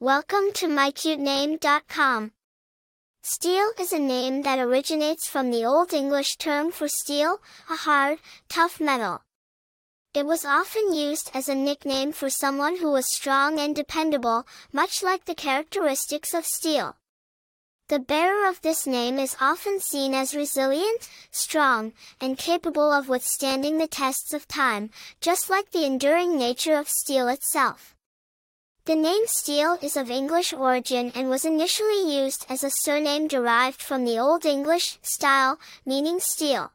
Welcome to mycutename.com. Steele is a name that originates from the Old English term for steel, a hard, tough metal. It was often used as a nickname for someone who was strong and dependable, much like the characteristics of steel. The bearer of this name is often seen as resilient, strong, and capable of withstanding the tests of time, just like the enduring nature of steel itself. The name Steele is of English origin and was initially used as a surname derived from the Old English style, meaning steel.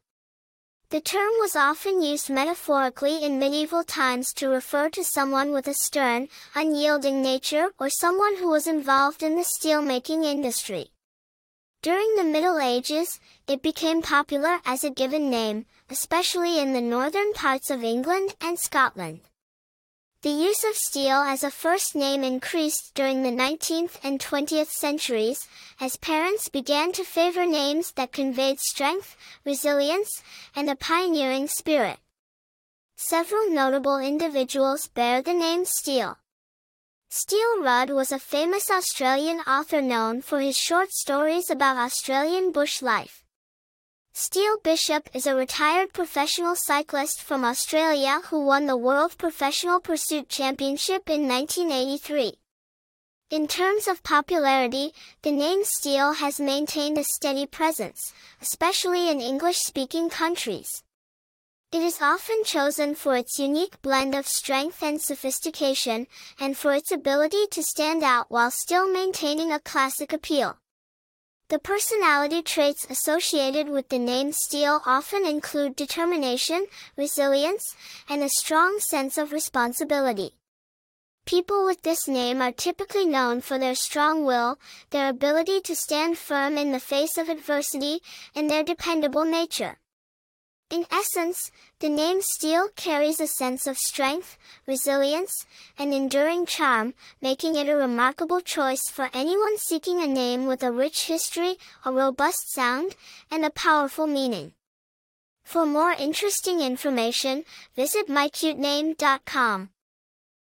The term was often used metaphorically in medieval times to refer to someone with a stern, unyielding nature or someone who was involved in the steelmaking industry. During the Middle Ages, it became popular as a given name, especially in the northern parts of England and Scotland. The use of Steele as a first name increased during the 19th and 20th centuries, as parents began to favor names that conveyed strength, resilience, and a pioneering spirit. Several notable individuals bear the name Steele. Steele Rudd was a famous Australian author known for his short stories about Australian bush life. Steele Bishop is a retired professional cyclist from Australia who won the World Professional Pursuit Championship in 1983. In terms of popularity, the name Steele has maintained a steady presence, especially in English-speaking countries. It is often chosen for its unique blend of strength and sophistication, and for its ability to stand out while still maintaining a classic appeal. The personality traits associated with the name Steele often include determination, resilience, and a strong sense of responsibility. People with this name are typically known for their strong will, their ability to stand firm in the face of adversity, and their dependable nature. In essence, the name Steele carries a sense of strength, resilience, and enduring charm, making it a remarkable choice for anyone seeking a name with a rich history, a robust sound, and a powerful meaning. For more interesting information, visit mycutename.com.